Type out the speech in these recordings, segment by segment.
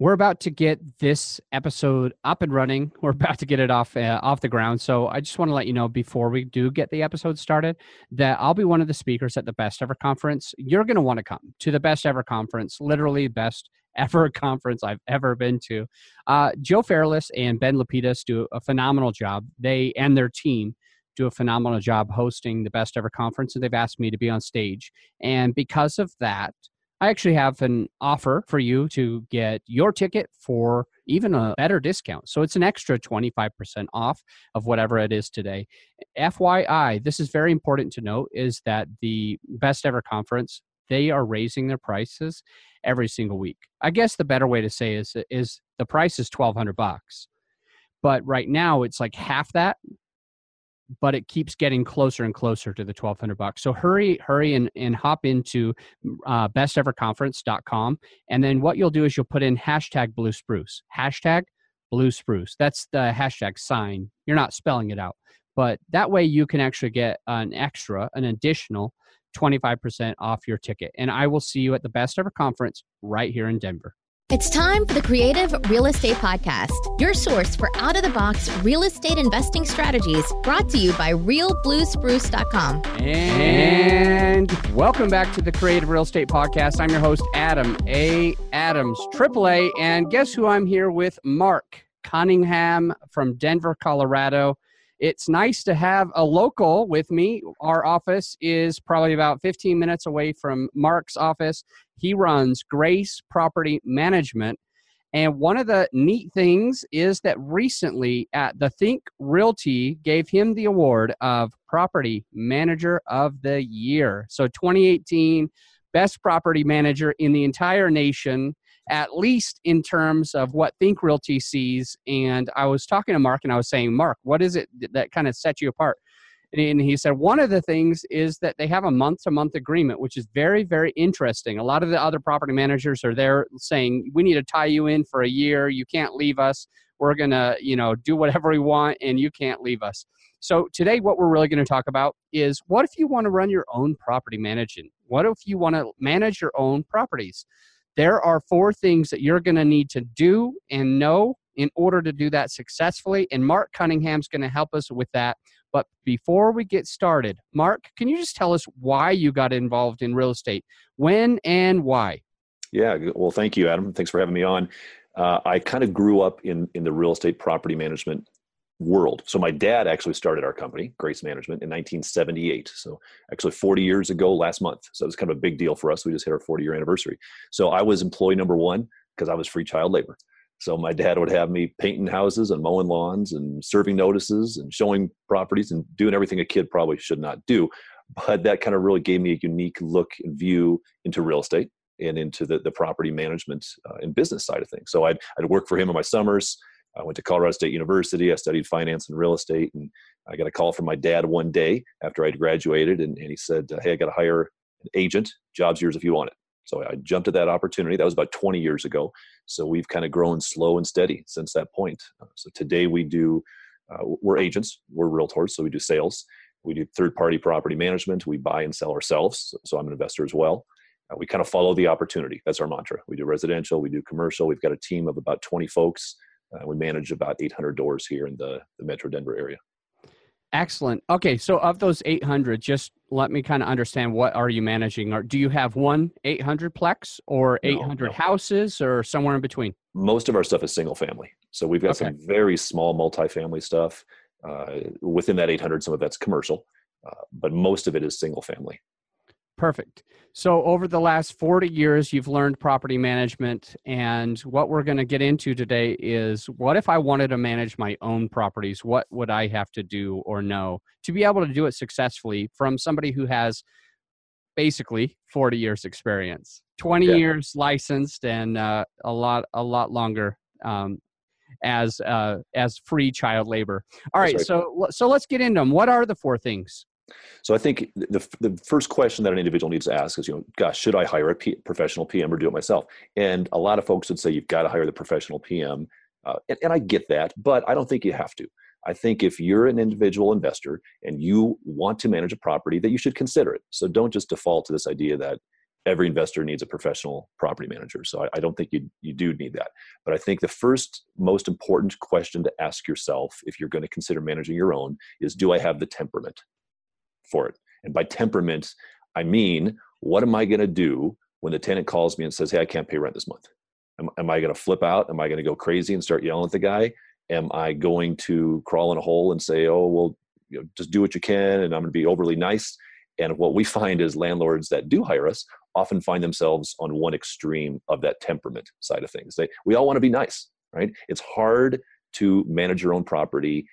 we're about to get this episode up and running. We're about to get it off uh, off the ground. So I just want to let you know before we do get the episode started that I'll be one of the speakers at the Best Ever Conference. You're going to want to come to the Best Ever Conference, literally best ever conference I've ever been to. Uh, Joe Fairless and Ben Lapidus do a phenomenal job. They and their team do a phenomenal job hosting the Best Ever Conference, and they've asked me to be on stage. And because of that, I actually have an offer for you to get your ticket for even a better discount. So it's an extra 25% off of whatever it is today. FYI, this is very important to note is that the best ever conference, they are raising their prices every single week. I guess the better way to say is is the price is 1200 bucks. But right now it's like half that but it keeps getting closer and closer to the 1200 bucks. So hurry, hurry and, and hop into uh, besteverconference.com. And then what you'll do is you'll put in hashtag blue spruce, hashtag blue spruce. That's the hashtag sign. You're not spelling it out, but that way you can actually get an extra, an additional 25% off your ticket. And I will see you at the best ever conference right here in Denver. It's time for the Creative Real Estate Podcast, your source for out of the box real estate investing strategies brought to you by realbluespruce.com. And welcome back to the Creative Real Estate Podcast. I'm your host, Adam A. Adams, AAA. And guess who I'm here with? Mark Cunningham from Denver, Colorado. It's nice to have a local with me. Our office is probably about 15 minutes away from Mark's office. He runs Grace Property Management. And one of the neat things is that recently at the Think Realty gave him the award of Property Manager of the Year. So 2018 best property manager in the entire nation at least in terms of what Think Realty sees. And I was talking to Mark and I was saying, Mark, what is it that kind of sets you apart? And he said, one of the things is that they have a month to month agreement, which is very, very interesting. A lot of the other property managers are there saying, we need to tie you in for a year. You can't leave us. We're going to, you know, do whatever we want and you can't leave us. So today, what we're really going to talk about is what if you want to run your own property management? What if you want to manage your own properties? There are four things that you're going to need to do and know in order to do that successfully. And Mark Cunningham's going to help us with that. But before we get started, Mark, can you just tell us why you got involved in real estate? When and why? Yeah, well, thank you, Adam. Thanks for having me on. Uh, I kind of grew up in, in the real estate property management world. So my dad actually started our company, Grace Management, in 1978. So actually 40 years ago last month. So it was kind of a big deal for us. We just hit our 40 year anniversary. So I was employee number one because I was free child labor. So my dad would have me painting houses and mowing lawns and serving notices and showing properties and doing everything a kid probably should not do. But that kind of really gave me a unique look and view into real estate and into the, the property management uh, and business side of things. So I'd, I'd work for him in my summers. I went to Colorado State University. I studied finance and real estate. And I got a call from my dad one day after I'd graduated. And, and he said, Hey, I got to hire an agent. Job's yours if you want it. So I jumped at that opportunity. That was about 20 years ago. So we've kind of grown slow and steady since that point. Uh, so today we do, uh, we're agents, we're realtors. So we do sales. We do third party property management. We buy and sell ourselves. So I'm an investor as well. Uh, we kind of follow the opportunity. That's our mantra. We do residential, we do commercial. We've got a team of about 20 folks uh, we manage about 800 doors here in the, the Metro Denver area. Excellent. Okay, so of those 800, just let me kind of understand what are you managing? Or do you have one 800 plex or 800 no, no. houses or somewhere in between? Most of our stuff is single family. So we've got okay. some very small multifamily stuff. Uh, within that 800, some of that's commercial, uh, but most of it is single family. Perfect. So, over the last 40 years, you've learned property management. And what we're going to get into today is what if I wanted to manage my own properties? What would I have to do or know to be able to do it successfully from somebody who has basically 40 years experience, 20 yeah. years licensed, and uh, a lot, a lot longer um, as uh, as free child labor. All right, right, so so let's get into them. What are the four things? So I think the, the first question that an individual needs to ask is, you know, gosh, should I hire a P- professional PM or do it myself? And a lot of folks would say you've got to hire the professional PM. Uh, and, and I get that, but I don't think you have to. I think if you're an individual investor and you want to manage a property, that you should consider it. So don't just default to this idea that every investor needs a professional property manager. So I, I, don't think you, you do need that. But I think the first most important question to ask yourself if you're going to consider managing your own is do I have the temperament for it? And by temperament, I mean, what am I going to do when the tenant calls me and says, hey, I can't pay rent this month? Am, am I going to flip out? Am I going to go crazy and start yelling at the guy? Am I going to crawl in a hole and say, oh, well, you know, just do what you can and I'm going to be overly nice? And what we find is landlords that do hire us often find themselves on one extreme of that temperament side of things. They, we all want to be nice, right? It's hard to manage your own property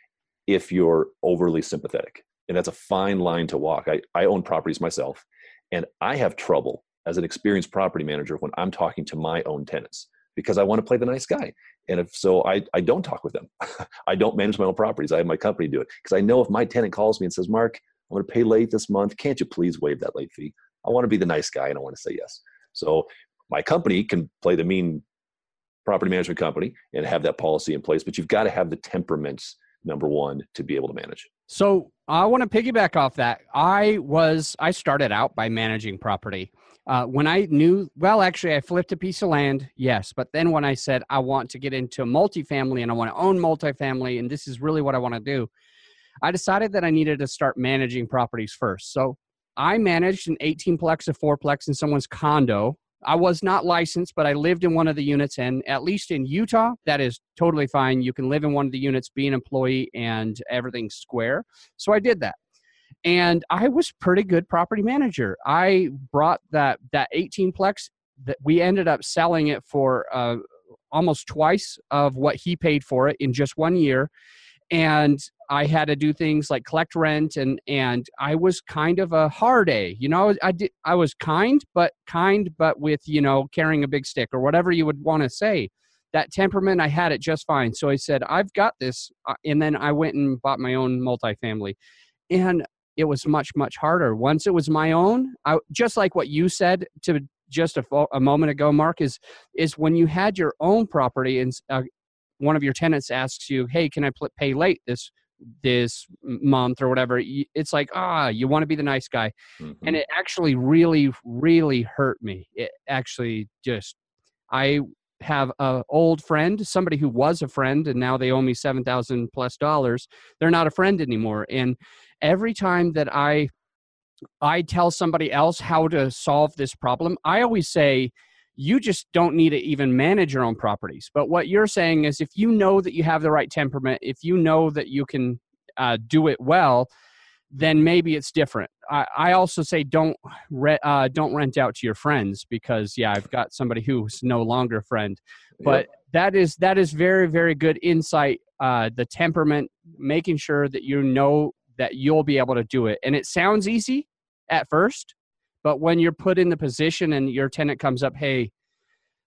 if you're overly sympathetic. And that's a fine line to walk. I, I own properties myself, and I have trouble as an experienced property manager when I'm talking to my own tenants because I want to play the nice guy. And if so, I, I don't talk with them. I don't manage my own properties. I have my company do it because I know if my tenant calls me and says, Mark, I'm going to pay late this month. Can't you please waive that late fee? I want to be the nice guy and I want to say yes. So my company can play the mean property management company and have that policy in place, but you've got to have the temperaments number one to be able to manage. So I want to piggyback off that. I was I started out by managing property. Uh, when I knew, well, actually, I flipped a piece of land, yes. But then when I said I want to get into multifamily and I want to own multifamily, and this is really what I want to do, I decided that I needed to start managing properties first. So I managed an 18 plex, a fourplex in someone's condo. I was not licensed, but I lived in one of the units, and at least in Utah, that is totally fine. You can live in one of the units, be an employee, and everything's square. So I did that and I was pretty good property manager. I brought that that 18 plex that we ended up selling it for uh, almost twice of what he paid for it in just one year and I had to do things like collect rent and and I was kind of a hard A. You know, I did I was kind but kind but with, you know, carrying a big stick or whatever you would want to say. That temperament I had it just fine. So I said, "I've got this." Uh, and then I went and bought my own multifamily. And it was much much harder. Once it was my own, I just like what you said to just a, a moment ago, Mark, is is when you had your own property and uh, one of your tenants asks you, "Hey, can I pay late this this month or whatever?" It's like, ah, you want to be the nice guy, mm-hmm. and it actually really, really hurt me. It actually just, I have a old friend, somebody who was a friend, and now they owe me seven thousand plus dollars. They're not a friend anymore, and every time that I I tell somebody else how to solve this problem, I always say you just don't need to even manage your own properties. But what you're saying is if you know that you have the right temperament, if you know that you can uh, do it well, then maybe it's different. I, I also say don't re- uh, don't rent out to your friends because yeah, I've got somebody who's no longer a friend. But yep. that is that is very very good insight. Uh, the temperament, making sure that you know that you'll be able to do it, and it sounds easy at first, but when you're put in the position and your tenant comes up, hey,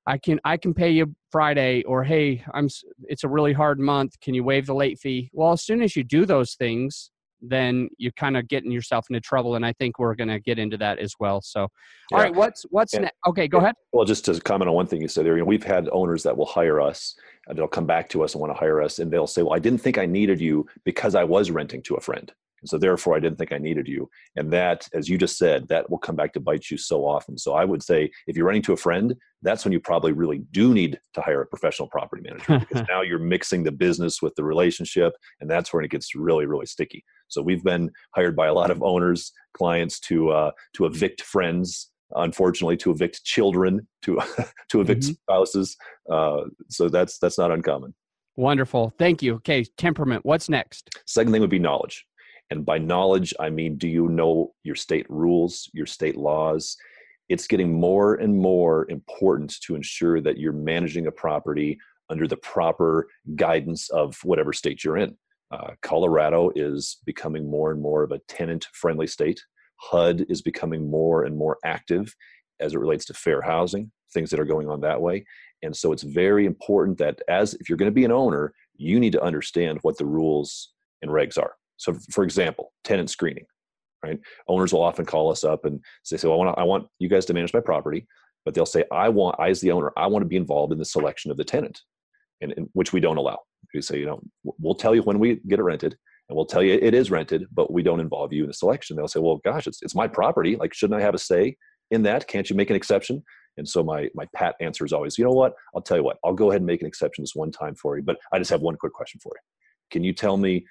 I can I can pay you Friday, or hey, I'm it's a really hard month. Can you waive the late fee? Well, as soon as you do those things, then you're kind of getting yourself into trouble. And I think we're going to get into that as well. So, yeah. all right, what's what's next? Okay, go ahead. Well, just to comment on one thing you said there, you know, we've had owners that will hire us and they'll come back to us and want to hire us, and they'll say, "Well, I didn't think I needed you because I was renting to a friend." And so therefore I didn't think I needed you. And that, as you just said, that will come back to bite you so often. So I would say if you're running to a friend, that's when you probably really do need to hire a professional property manager because now you're mixing the business with the relationship and that's when it gets really, really sticky. So we've been hired by a lot of owners, clients to uh, to evict friends unfortunately to evict children to to evict mm-hmm. spouses uh, so that's that's not uncommon wonderful thank you okay temperament what's next second thing would be knowledge and by knowledge, I mean, do you know your state rules, your state laws? It's getting more and more important to ensure that you're managing a property under the proper guidance of whatever state you're in. Uh, Colorado is becoming more and more of a tenant friendly state. HUD is becoming more and more active as it relates to fair housing, things that are going on that way. And so it's very important that as if you're going to be an owner, you need to understand what the rules and regs are. So, for example, tenant screening, right? Owners will often call us up and say, "So I want I want you guys to manage my property," but they'll say, "I want, I as the owner, I want to be involved in the selection of the tenant," and, and which we don't allow. We say, you know, we'll tell you when we get it rented, and we'll tell you it is rented, but we don't involve you in the selection. They'll say, "Well, gosh, it's it's my property. Like, shouldn't I have a say?" in that? Can't you make an exception? And so my my pat answer is always, you know what? I'll tell you what. I'll go ahead and make an exception this one time for you. But I just have one quick question for you. Can you tell me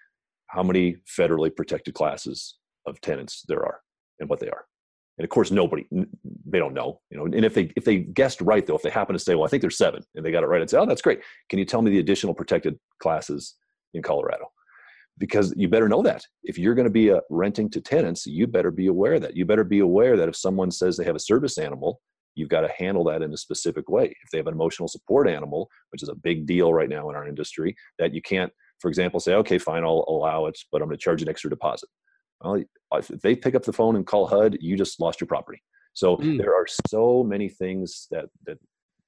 how many federally protected classes of tenants there are and what they are? And of course, nobody they don't know. You know, and if they if they guessed right though, if they happen to say, well, I think there's seven, and they got it right, I'd say, oh, that's great. Can you tell me the additional protected classes in Colorado? because you better know that if you're going to be uh, renting to tenants you better be aware that you better be aware that if someone says they have a service animal you've got to handle that in a specific way if they have an emotional support animal which is a big deal right now in our industry that you can't for example say okay fine i'll allow it but i'm going to charge an extra deposit well if they pick up the phone and call hud you just lost your property so mm. there are so many things that that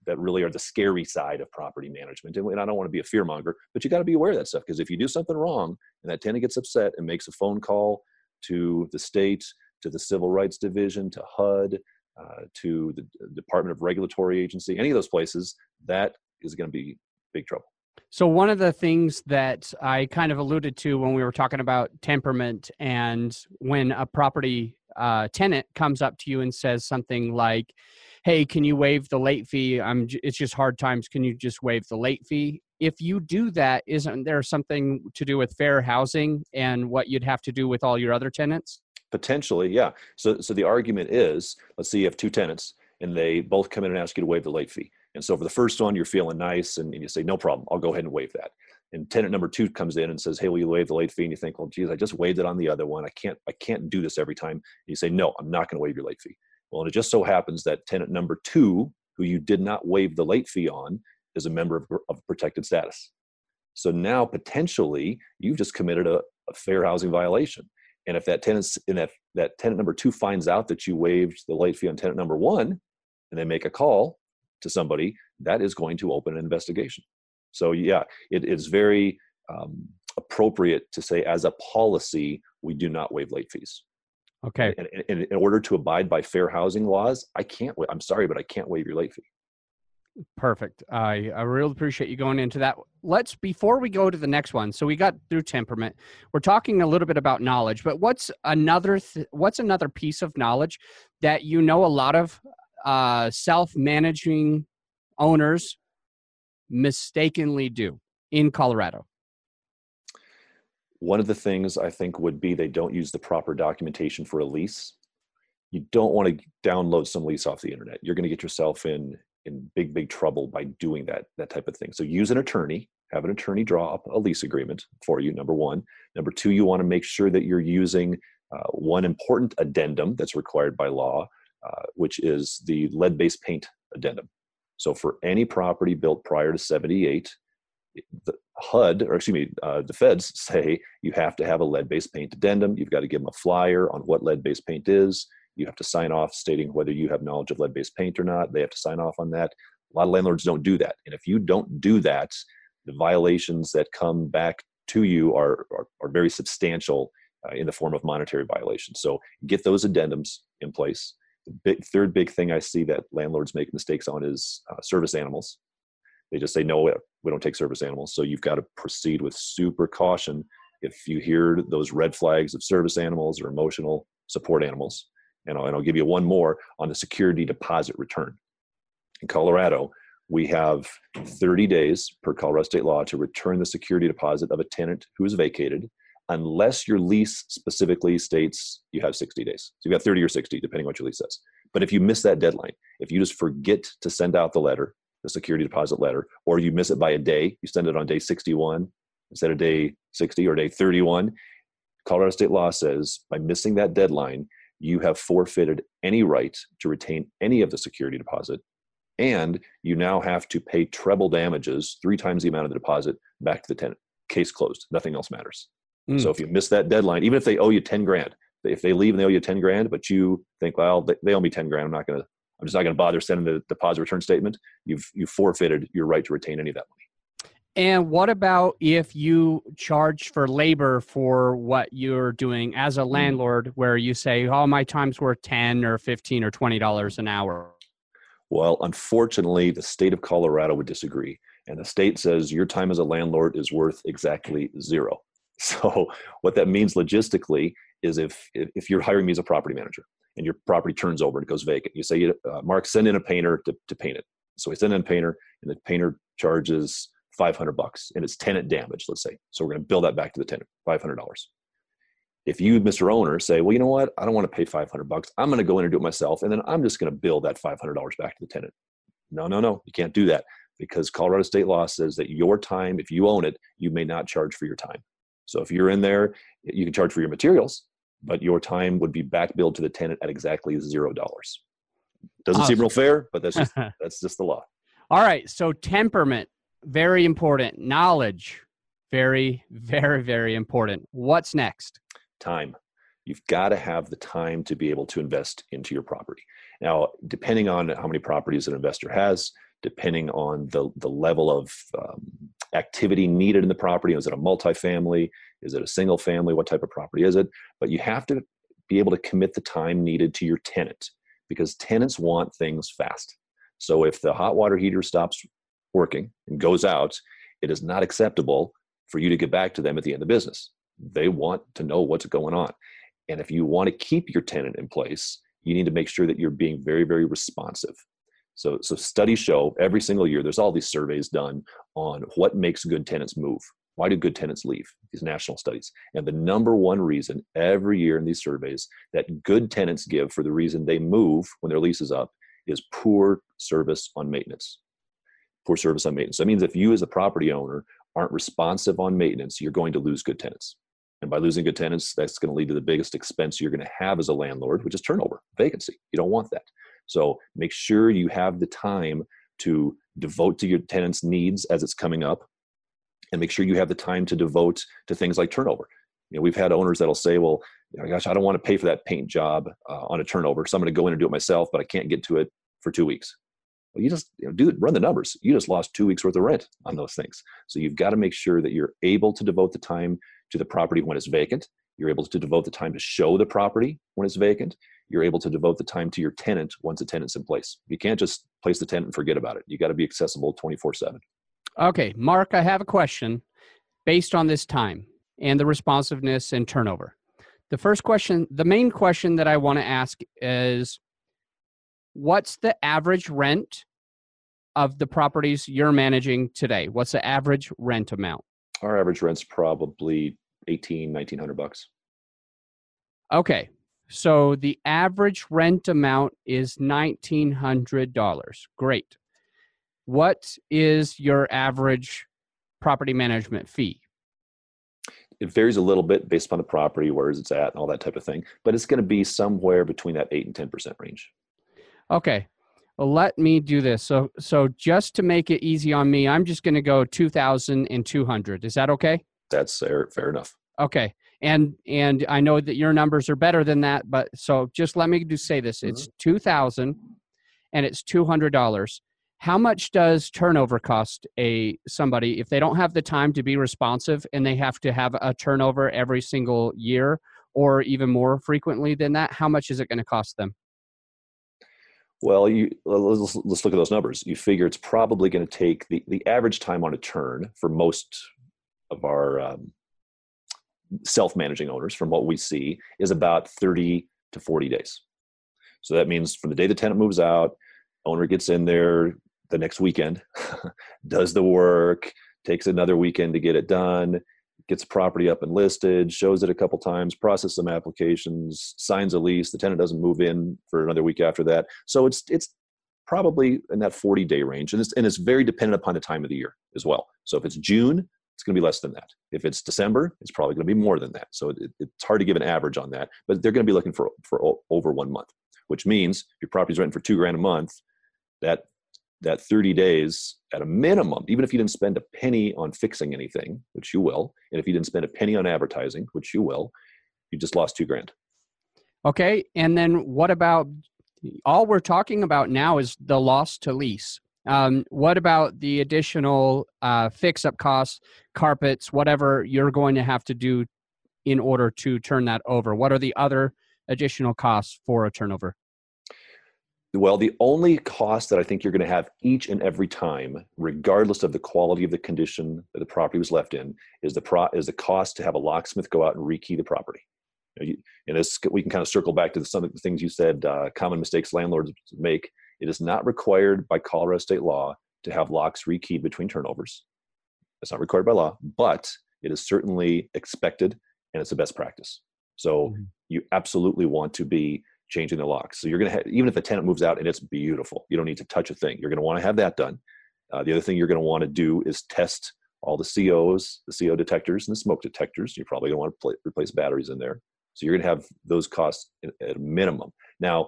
that really are the scary side of property management. And, I don't want to be a fear monger, but you got to be aware of that stuff because if you do something wrong and that tenant gets upset and makes a phone call to the state, to the Civil Rights Division, to HUD, uh, to the Department of Regulatory Agency, any of those places, that is going to be big trouble. So, one of the things that I kind of alluded to when we were talking about temperament and when a property uh, tenant comes up to you and says something like, hey can you waive the late fee? I'm it's just hard times. Can you just waive the late fee? If you do that isn't there something to do with fair housing and what you'd have to do with all your other tenants? Potentially yeah. So so the argument is let's say you have two tenants and they both come in and ask you to waive the late fee and so for the first one you're feeling nice and, and you say no problem i'll go ahead and waive that and tenant number two comes in and says, "Hey, will you waive the late fee?" And you think, "Well, geez, I just waived it on the other one. I can't, I can't do this every time." And you say, "No, I'm not going to waive your late fee." Well, and it just so happens that tenant number two, who you did not waive the late fee on, is a member of, of protected status. So now potentially you've just committed a, a fair housing violation. And if that tenant, and if that tenant number two finds out that you waived the late fee on tenant number one, and they make a call to somebody, that is going to open an investigation. So yeah, it is very um, appropriate to say, as a policy, we do not waive late fees. Okay. And, and, in order to abide by fair housing laws, I can't. I'm sorry, but I can't waive your late fee. Perfect. I I really appreciate you going into that. Let's before we go to the next one. So we got through temperament. We're talking a little bit about knowledge, but what's another th- what's another piece of knowledge that you know a lot of uh, self-managing owners mistakenly do in Colorado? One of the things I think would be they don't use the proper documentation for a lease. You don't want to download some lease off the internet. You're going to get yourself in in big big trouble by doing that that type of thing. So use an attorney, have an attorney draw up a lease agreement for you. Number one. Number two, you want to make sure that you're using uh, one important addendum that's required by law, uh, which is the lead-based paint addendum. So for any property built prior to 78, the HUD, or excuse me, uh, the feds say you have to have a lead-based paint addendum. You've got to give them a flyer on what lead-based paint is. You have to sign off stating whether you have knowledge of lead-based paint or not. They have to sign off on that. A lot of landlords don't do that, and if you don't do that, the violations that come back to you are are, are very substantial uh, in the form of monetary violations. So get those addendums in place. The big, third big thing I see that landlords make mistakes on is uh, service animals. They just say, no, we don't take service animals. So you've got to proceed with super caution if you hear those red flags of service animals or emotional support animals. And I'll, and I'll give you one more on the security deposit return. In Colorado, we have 30 days per Colorado state law to return the security deposit of a tenant who is vacated unless your lease specifically states you have 60 days. So you've got 30 or 60, depending on what your lease says. But if you miss that deadline, if you just forget to send out the letter, the security deposit letter, or you miss it by a day, you send it on day 61 instead of day 60 or day 31. Colorado state law says by missing that deadline, you have forfeited any right to retain any of the security deposit. And you now have to pay treble damages, three times the amount of the deposit, back to the tenant. Case closed. Nothing else matters. Mm. So if you miss that deadline, even if they owe you 10 grand, if they leave and they owe you 10 grand, but you think, well, they owe me 10 grand, I'm not going to I'm just not going to bother sending the deposit return statement. You've you forfeited your right to retain any of that money. And what about if you charge for labor for what you're doing as a hmm. landlord, where you say, "Oh, my time's worth ten or fifteen or twenty dollars an hour"? Well, unfortunately, the state of Colorado would disagree, and the state says your time as a landlord is worth exactly zero. So, what that means logistically is if if you're hiring me as a property manager, and your property turns over and it goes vacant. You say, uh, Mark, send in a painter to, to paint it. So we send in a painter, and the painter charges 500 bucks, and it's tenant damage, let's say. So we're going to bill that back to the tenant, $500. If you, Mr. Owner, say, well, you know what, I don't want to pay 500 bucks. I'm going to go in and do it myself, and then I'm just going to bill that $500 back to the tenant. No, no, no, you can't do that because Colorado state law says that your time, if you own it, you may not charge for your time. So if you're in there, you can charge for your materials, but your time would be back billed to the tenant at exactly zero dollars. Doesn't awesome. seem ah. real fair, but that's just that's just the law. All right. So temperament, very important. Knowledge, very, very, very important. What's next? Time. You've got to have the time to be able to invest into your property. Now, depending on how many properties an investor has, depending on the, the level of um, activity needed in the property. Is it a multifamily? Is it a single family? What type of property is it? But you have to be able to commit the time needed to your tenant because tenants want things fast. So if the hot water heater stops working and goes out, it is not acceptable for you to get back to them at the end of business. They want to know what's going on. And if you want to keep your tenant in place, you need to make sure that you're being very, very responsive. So, so studies show every single year there's all these surveys done on what makes good tenants move. Why do good tenants leave? These national studies. And the number one reason every year in these surveys that good tenants give for the reason they move when their lease is up is poor service on maintenance. Poor service on maintenance. That means if you as a property owner aren't responsive on maintenance, you're going to lose good tenants. And by losing good tenants, that's going to lead to the biggest expense you're going to have as a landlord, which is turnover, vacancy. You don't want that. So make sure you have the time to devote to your tenants' needs as it's coming up, and make sure you have the time to devote to things like turnover. You know, we've had owners that'll say, "Well, you know, gosh, I don't want to pay for that paint job uh, on a turnover, so I'm going to go in and do it myself, but I can't get to it for two weeks." Well, you just you know, do run the numbers. You just lost two weeks worth of rent on those things. So you've got to make sure that you're able to devote the time to the property when it's vacant. You're able to devote the time to show the property when it's vacant, you're able to devote the time to your tenant once a tenant's in place. You can't just place the tenant and forget about it. You got to be accessible 24 7. Okay, Mark, I have a question based on this time and the responsiveness and turnover. The first question, the main question that I want to ask is what's the average rent of the properties you're managing today? What's the average rent amount? Our average rent's probably 18, 1900 bucks. Okay. So the average rent amount is $1,900. Great. What is your average property management fee? It varies a little bit based upon the property, where it's at, and all that type of thing. But it's going to be somewhere between that eight and ten percent range. Okay, well, let me do this. So, so just to make it easy on me, I'm just going to go two thousand and two hundred. Is that okay? That's fair. Fair enough. Okay and and I know that your numbers are better than that, but so just let me just say this: mm-hmm. it's two thousand, and it's two hundred dollars. How much does turnover cost a somebody if they don't have the time to be responsive and they have to have a turnover every single year or even more frequently than that? How much is it going to cost them? Well, you let's, let's look at those numbers. You figure it's probably going to take the, the average time on a turn for most of our um, self-managing owners from what we see is about 30 to 40 days. So that means from the day the tenant moves out owner gets in there the next weekend does the work takes another weekend to get it done gets property up and listed shows it a couple times process some applications signs a lease the tenant doesn't move in for another week after that. So it's it's probably in that 40 day range and it's, and it's very dependent upon the time of the year as well. So if it's june it's going to be less than that. If it's December, it's probably going to be more than that. So it, it's hard to give an average on that, but they're going to be looking for for over one month, which means if your property's renting for two grand a month, that that 30 days at a minimum, even if you didn't spend a penny on fixing anything, which you will, and if you didn't spend a penny on advertising, which you will, you just lost two grand. Okay, and then what about all we're talking about now is the loss to lease. Um, what about the additional uh, fix up costs, carpets, whatever you're going to have to do in order to turn that over? What are the other additional costs for a turnover? Well, the only cost that I think you're going to have each and every time, regardless of the quality of the condition that the property was left in, is the pro- is the cost to have a locksmith go out and rekey the property. And this we can kind of circle back to some of the things you said. Uh, common mistakes landlords make. It is not required by Colorado state law to have locks rekeyed between turnovers. It's not required by law, but it is certainly expected and it's the best practice. So mm-hmm. you absolutely want to be changing the locks. So you're going to have, even if the tenant moves out and it's beautiful, you don't need to touch a thing. You're going to want to have that done. Uh, the other thing you're going to want to do is test all the COs, the CO detectors, and the smoke detectors. You're probably going to want to play, replace batteries in there. So you're going to have those costs at a minimum. Now,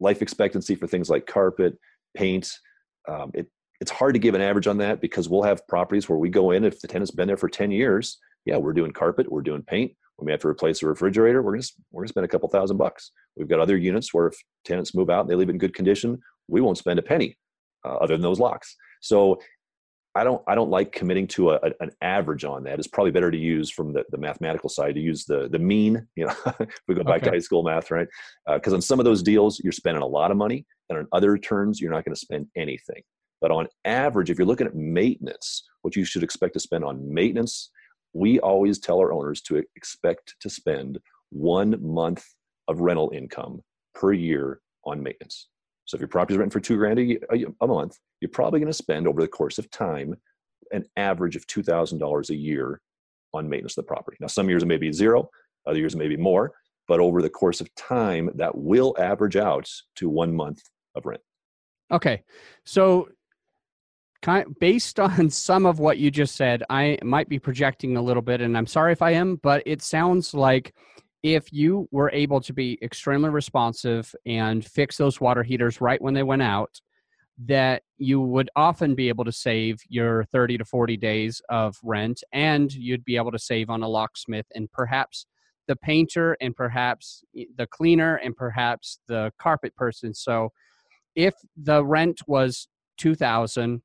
life expectancy for things like carpet, paint, um, it, it's hard to give an average on that because we'll have properties where we go in if the tenant's been there for 10 years yeah we're doing carpet we're doing paint we may have to replace a refrigerator we're going to we're to spend a couple thousand bucks. We've got other units where if tenants move out and they leave it in good condition we won't spend a penny uh, other than those locks. So I don't I don't like committing to a, a, an average on that. It's probably better to use from the, the mathematical side to use the the mean. You know, if we go back okay. to high school math, right? Because uh, on some of those deals you're spending a lot of money, and on other turns you're not going to spend anything. But on average, if you're looking at maintenance, what you should expect to spend on maintenance, we always tell our owners to expect to spend one month of rental income per year on maintenance. So if your property is renting for two grand a, a month, you're probably going to spend over the course of time an average of $2,000 a year on maintenance of the property. Now, some years it may be zero, other years it may be more, but over the course of time, that will average out to one month of rent. Okay. So, based on some of what you just said, I might be projecting a little bit, and I'm sorry if I am, but it sounds like if you were able to be extremely responsive and fix those water heaters right when they went out, that you would often be able to save your 30 to 40 days of rent and you'd be able to save on a locksmith and perhaps the painter and perhaps the cleaner and perhaps the carpet person. So if the rent was 2000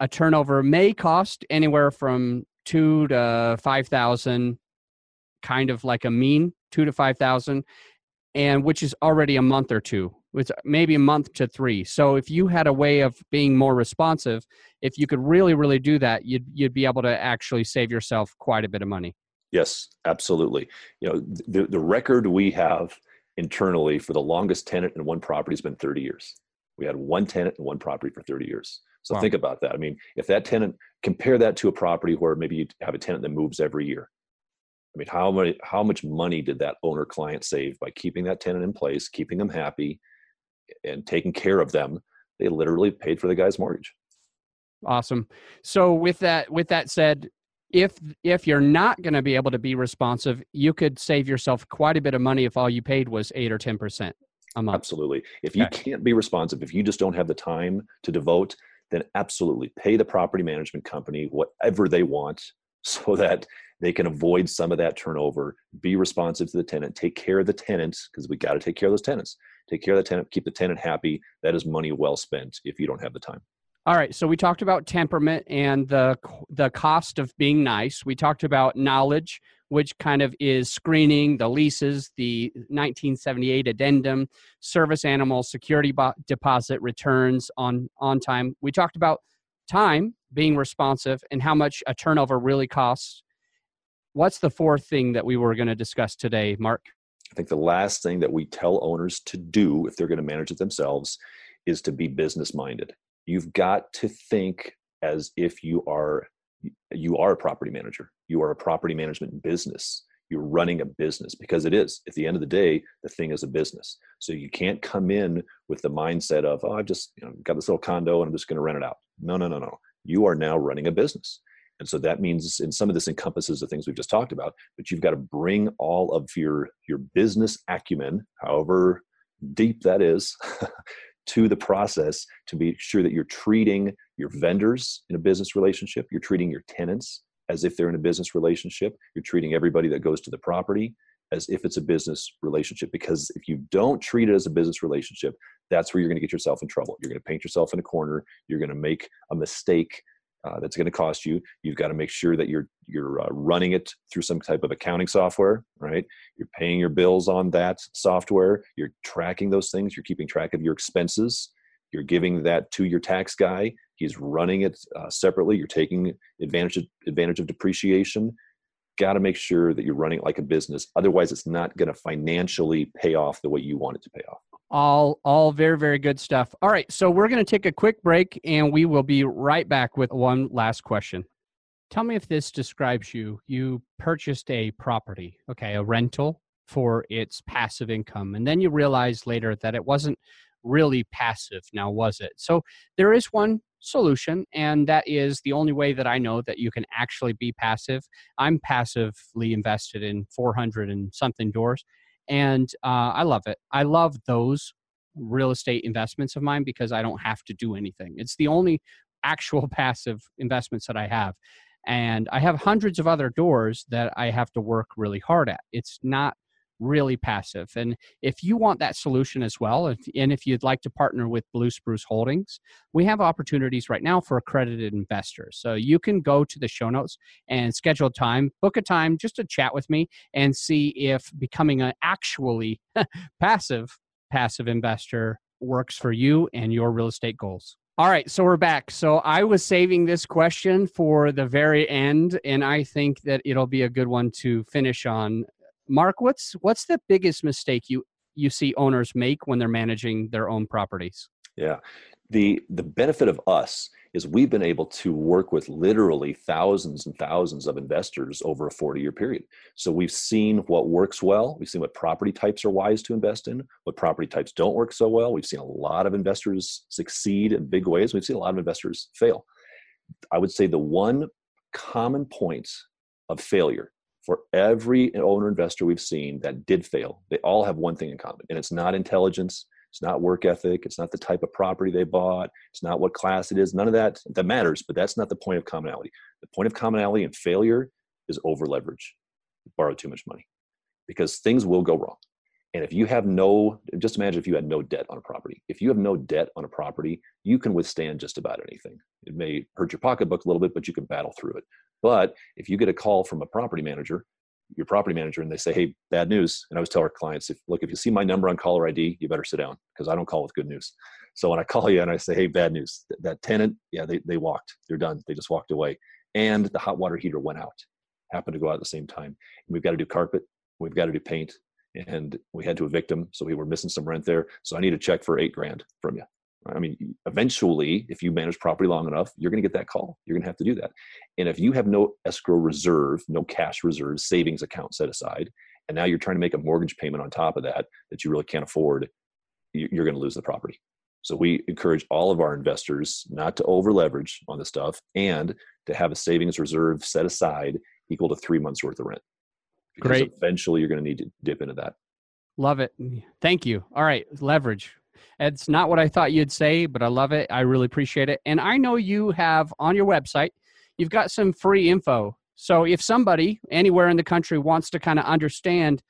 a turnover may cost anywhere from 2 to 5000 kind of like a mean two to five thousand, and which is already a month or two. It's uh, maybe a month to three. So if you had a way of being more responsive, if you could really, really do that, you'd you'd be able to actually save yourself quite a bit of money. Yes, absolutely. You know, the the record we have internally for the longest tenant in one property has been 30 years. We had one tenant in one property for 30 years. So wow. think about that. I mean, if that tenant compare that to a property where maybe you have a tenant that moves every year, I mean, how much how much money did that owner client save by keeping that tenant in place, keeping them happy, and taking care of them? They literally paid for the guy's mortgage. Awesome. So with that with that said, if if you're not going to be able to be responsive, you could save yourself quite a bit of money if all you paid was eight or ten percent a month. Absolutely. If you okay. can't be responsive, if you just don't have the time to devote, then absolutely pay the property management company whatever they want so that they can avoid some of that turnover, be responsive to the tenant, take care of the tenants, because we got to take care of those tenants. Take care of the tenant, keep the tenant happy. That is money well spent if you don't have the time. All right, so we talked about temperament and the the cost of being nice. We talked about knowledge, which kind of is screening, the leases, the 1978 addendum, service animal security bo- deposit returns on on time. We talked about time being responsive and how much a turnover really costs what's the fourth thing that we were going to discuss today, Mark? I think the last thing that we tell owners to do if they're going to manage it themselves is to be business minded. You've got to think as if you are you are a property manager. You are a property management business. You're running a business because it is. At the end of the day, the thing is a business. So you can't come in with the mindset of, oh, I've just you know, got this little condo and I'm just going to rent it out. No, no, no, no. You are now running a business. And so that means, and some of this encompasses the things we've just talked about, but you've got to bring all of your, your business acumen, however deep that is, to the process to be sure that you're treating your vendors in a business relationship, you're treating your tenants as if they're in a business relationship, you're treating everybody that goes to the property as if it's a business relationship. Because if you don't treat it as a business relationship, that's where you're going to get yourself in trouble. You're going to paint yourself in a corner. You're going to make a mistake uh, that's going to cost you. You've got to make sure that you're you're uh, running it through some type of accounting software, right? You're paying your bills on that software. You're tracking those things. You're keeping track of your expenses. You're giving that to your tax guy. He's running it uh, separately. You're taking advantage of, advantage of depreciation. got to make sure that you're running it like a business. Otherwise, it's not going to financially pay off the way you want it to pay off. All, all very, very good stuff. All right, so we're going to take a quick break, and we will be right back with one last question. Tell me if this describes you. You purchased a property, okay, a rental for its passive income, and then you realized later that it wasn't really passive. Now, was it? So there is one solution, and that is the only way that I know that you can actually be passive. I'm passively invested in 400 and something doors, and uh, I love it. I love those real estate investments of mine because I don't have to do anything. It's the only actual passive investments that I have. And I have hundreds of other doors that I have to work really hard at. It's not really passive. And if you want that solution as well, if, and if you'd like to partner with Blue Spruce Holdings, we have opportunities right now for accredited investors. So you can go to the show notes and schedule time, book a time just to chat with me and see if becoming an actually passive passive investor works for you and your real estate goals. All right, so we're back. So I was saving this question for the very end, and I think that it'll be a good one to finish on Mark, what's what's the biggest mistake you you see owners make when they're managing their own properties? Yeah. The the benefit of us is we've been able to work with literally thousands and thousands of investors over a 40 year period. So we've seen what works well. We've seen what property types are wise to invest in, what property types don't work so well. We've seen a lot of investors succeed in big ways. We've seen a lot of investors fail. I would say the one common point of failure for every owner investor we've seen that did fail, they all have one thing in common, and it's not intelligence, it's not work ethic, it's not the type of property they bought, it's not what class it is. None of that that matters, but that's not the point of commonality. The point of commonality and failure is over leverage, borrow too much money, because things will go wrong. And if you have no, just imagine if you had no debt on a property. If you have no debt on a property, you can withstand just about anything. It may hurt your pocketbook a little bit, but you can battle through it. But if you get a call from a property manager, your property manager, and they say, "Hey, bad news," and I always tell our clients, "If look, if you see my number on caller ID, you better sit down because I don't call with good news." So when I call you and I say, "Hey, bad news," that tenant, yeah, they they walked, they're done, they just walked away, and the hot water heater went out, happened to go out at the same time. And we've got to do carpet, we've got to do paint, and we had to evict them, so we were missing some rent there. So I need a check for eight grand from you. I mean, eventually, if you manage property long enough, you're going to get that call. You're going to have to do that. And if you have no escrow reserve, no cash reserve, savings account set aside, and now you're trying to make a mortgage payment on top of that that you really can't afford, you're going to lose the property. So we encourage all of our investors not to over leverage on the stuff and to have a savings reserve set aside equal to three months worth of rent. Because Great. eventually you're going to need to dip into that. Love it. Thank you. All right, leverage. It's not what I thought you'd say, but I love it. I really appreciate it. And I know you have on your website, you've got some free info. So if somebody anywhere in the country wants to kind of understand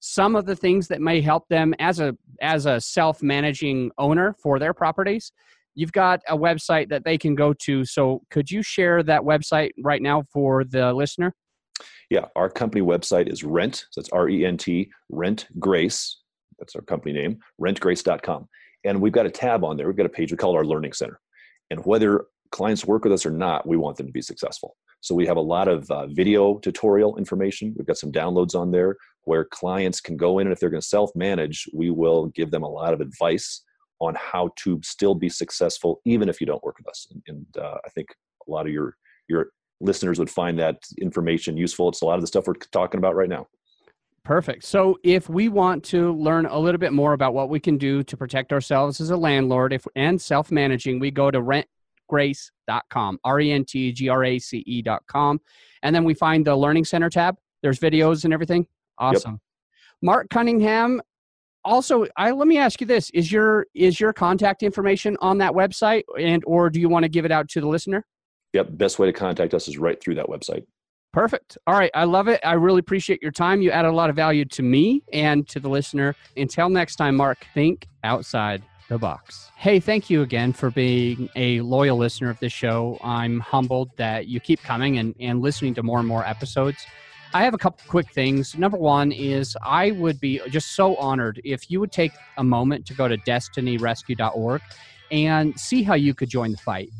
some of the things that may help them as a as a self-managing owner for their properties, you've got a website that they can go to. So could you share that website right now for the listener? Yeah, our company website is rent, so that's R E N T, rent grace, that's our company name, rentgrace.com. And we've got a tab on there. We've got a page we call it our learning center. And whether clients work with us or not, we want them to be successful. So we have a lot of uh, video tutorial information. We've got some downloads on there where clients can go in and if they're going to self-manage, we will give them a lot of advice on how to still be successful even if you don't work with us. And, and uh, I think a lot of your your listeners would find that information useful. It's a lot of the stuff we're talking about right now. Perfect. So, if we want to learn a little bit more about what we can do to protect ourselves as a landlord if, and self managing, we go to rentgrace.com, R E N T G R A C E.com. And then we find the Learning Center tab. There's videos and everything. Awesome. Yep. Mark Cunningham. Also, I let me ask you this: is your is your contact information on that website, and or do you want to give it out to the listener? Yep. Best way to contact us is right through that website. Perfect. All right. I love it. I really appreciate your time. You added a lot of value to me and to the listener. Until next time, Mark, think outside the box. Hey, thank you again for being a loyal listener of this show. I'm humbled that you keep coming and, and listening to more and more episodes. I have a couple quick things. Number one is I would be just so honored if you would take a moment to go to destinyrescue.org and see how you could join the fight.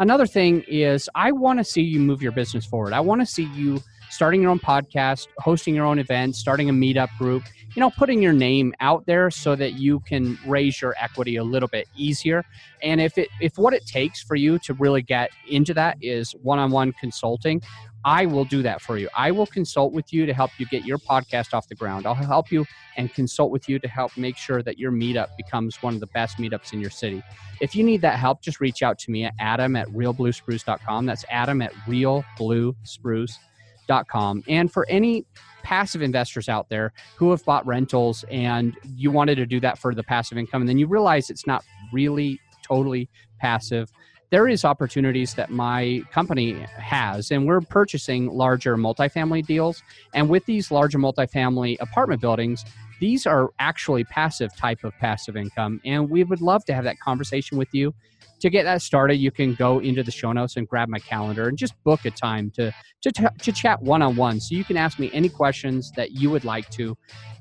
Another thing is, I want to see you move your business forward. I want to see you starting your own podcast, hosting your own events, starting a meetup group, you know, putting your name out there so that you can raise your equity a little bit easier. And if it if what it takes for you to really get into that is one-on-one consulting, I will do that for you. I will consult with you to help you get your podcast off the ground. I'll help you and consult with you to help make sure that your meetup becomes one of the best meetups in your city. If you need that help, just reach out to me at adam at realbluespruce.com. That's adam at realbluespruce.com. And for any passive investors out there who have bought rentals and you wanted to do that for the passive income and then you realize it's not really totally passive there is opportunities that my company has and we're purchasing larger multifamily deals. And with these larger multifamily apartment buildings these are actually passive type of passive income. And we would love to have that conversation with you. To get that started, you can go into the show notes and grab my calendar and just book a time to to, to chat one on one. So you can ask me any questions that you would like to,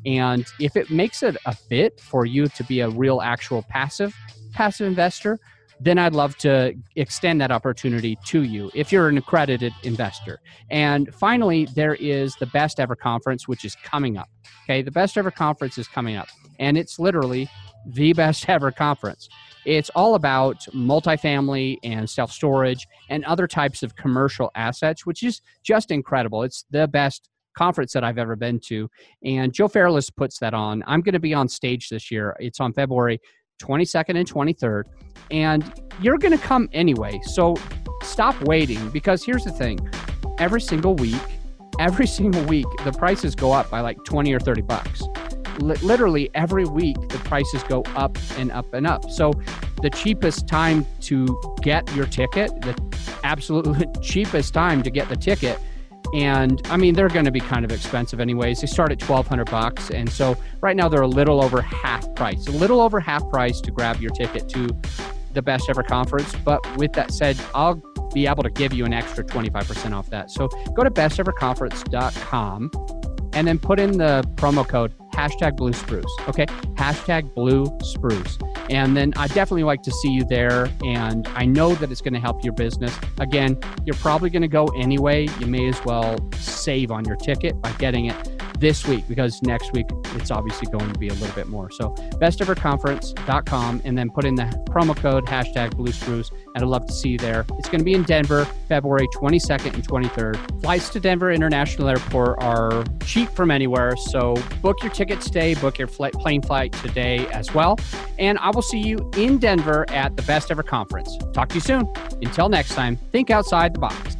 and if it makes it a fit for you to be a real, actual passive passive investor, then I'd love to extend that opportunity to you if you're an accredited investor. And finally, there is the Best Ever Conference, which is coming up. Okay, the Best Ever Conference is coming up, and it's literally the best ever conference. It's all about multifamily and self storage and other types of commercial assets, which is just incredible. It's the best conference that I've ever been to. And Joe Fairless puts that on. I'm going to be on stage this year. It's on February 22nd and 23rd. And you're going to come anyway. So stop waiting because here's the thing every single week, every single week, the prices go up by like 20 or 30 bucks li- literally every week the prices go up and up and up. So the cheapest time to get your ticket, the absolute cheapest time to get the ticket and I mean they're going to be kind of expensive anyways. They start at 1200 bucks and so right now they're a little over half price. A little over half price to grab your ticket to the best ever conference, but with that said, I'll be able to give you an extra 25% off that. So go to besteverconference.com and then put in the promo code hashtag blue spruce. Okay. Hashtag blue spruce. And then I definitely like to see you there. And I know that it's going to help your business. Again, you're probably going to go anyway. You may as well save on your ticket by getting it this week because next week it's obviously going to be a little bit more. So besteverconference.com and then put in the promo code hashtag blue spruce and I'd love to see you there. It's going to be in Denver, February 22nd and 23rd. Flights to Denver International Airport are cheap from anywhere. So book your ticket today, book your flight, plane flight today as well. And I will see you in Denver at the Best Ever Conference. Talk to you soon. Until next time, think outside the box.